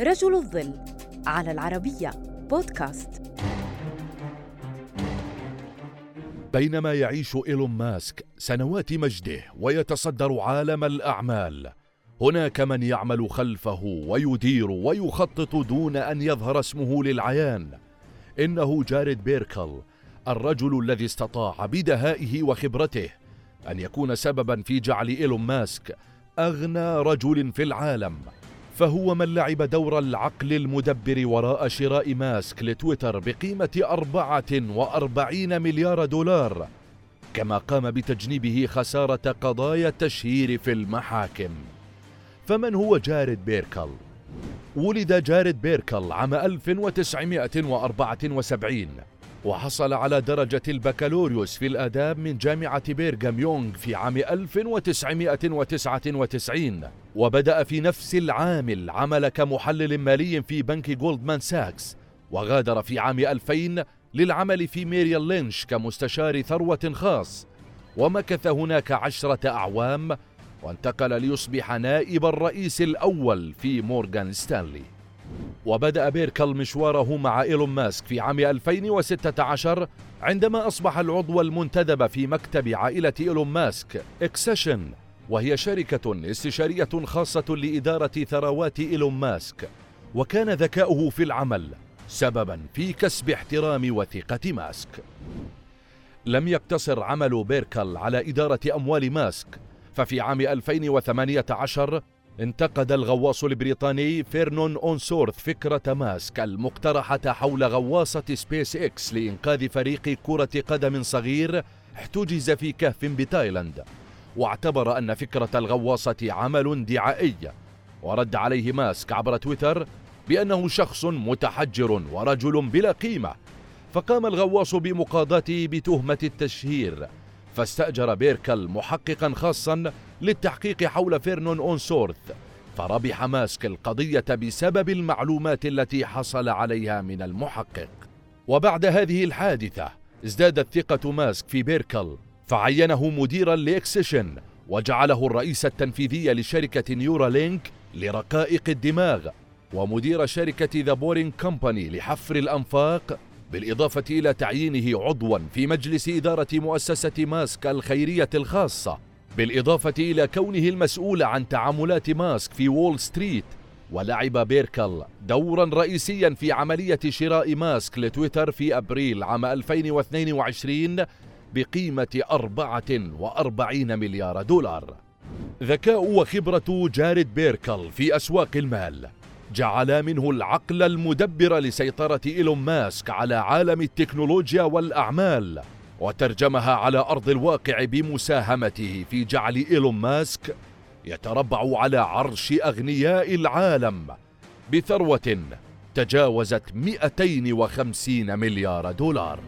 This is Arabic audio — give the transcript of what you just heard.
رجل الظل على العربية بودكاست. بينما يعيش إيلون ماسك سنوات مجده ويتصدر عالم الأعمال هناك من يعمل خلفه ويدير ويخطط دون أن يظهر اسمه للعيان. إنه جاريد بيركل الرجل الذي استطاع بدهائه وخبرته أن يكون سببا في جعل إيلون ماسك أغنى رجل في العالم. فهو من لعب دور العقل المدبر وراء شراء ماسك لتويتر بقيمة أربعة وأربعين مليار دولار كما قام بتجنيبه خسارة قضايا التشهير في المحاكم فمن هو جاريد بيركل؟ ولد جاريد بيركل عام 1974 وحصل على درجة البكالوريوس في الآداب من جامعة بيرغام يونغ في عام 1999 وبدأ في نفس العام العمل كمحلل مالي في بنك جولدمان ساكس. وغادر في عام 2000 للعمل في ميريل لينش كمستشار ثروة خاص. ومكث هناك عشرة أعوام وانتقل ليصبح نائب الرئيس الأول في مورغان ستانلي. وبدأ بيركال مشواره مع إيلون ماسك في عام 2016 عندما أصبح العضو المنتدب في مكتب عائلة إيلون ماسك إكسيشن وهي شركة استشارية خاصة لإدارة ثروات إيلون ماسك وكان ذكاؤه في العمل سببا في كسب احترام وثقة ماسك. لم يقتصر عمل بيركل على إدارة أموال ماسك ففي عام 2018 انتقد الغواص البريطاني فيرنون أونسورث فكرة ماسك المقترحة حول غواصة سبيس إكس لإنقاذ فريق كرة قدم صغير احتجز في كهف بتايلاند. واعتبر أن فكرة الغواصة عمل دعائي. ورد عليه ماسك عبر تويتر بأنه شخص متحجر ورجل بلا قيمة. فقام الغواص بمقاضاته بتهمة التشهير فاستأجر بيركل محققا خاصا للتحقيق حول فيرنون أونسورث فربح ماسك القضية بسبب المعلومات التي حصل عليها من المحقق. وبعد هذه الحادثة ازدادت ثقة ماسك في بيركل فعينه مديرا لإكسيشن وجعله الرئيس التنفيذي لشركة نيورالينك لرقائق الدماغ ومدير شركة ذا بورينغ كومباني لحفر الأنفاق بالإضافة إلى تعيينه عضوا في مجلس إدارة مؤسسة ماسك الخيرية الخاصة. بالإضافة إلى كونه المسؤول عن تعاملات ماسك في وول ستريت ولعب بيركل دورا رئيسيا في عملية شراء ماسك لتويتر في أبريل عام 2022 بقيمة 44 مليار دولار. ذكاء وخبرة جارد بيركل في أسواق المال جعل منه العقل المدبر لسيطرة إيلون ماسك على عالم التكنولوجيا والأعمال وترجمها على أرض الواقع بمساهمته في جعل إيلون ماسك يتربع على عرش أغنياء العالم بثروة تجاوزت 250 مليار دولار.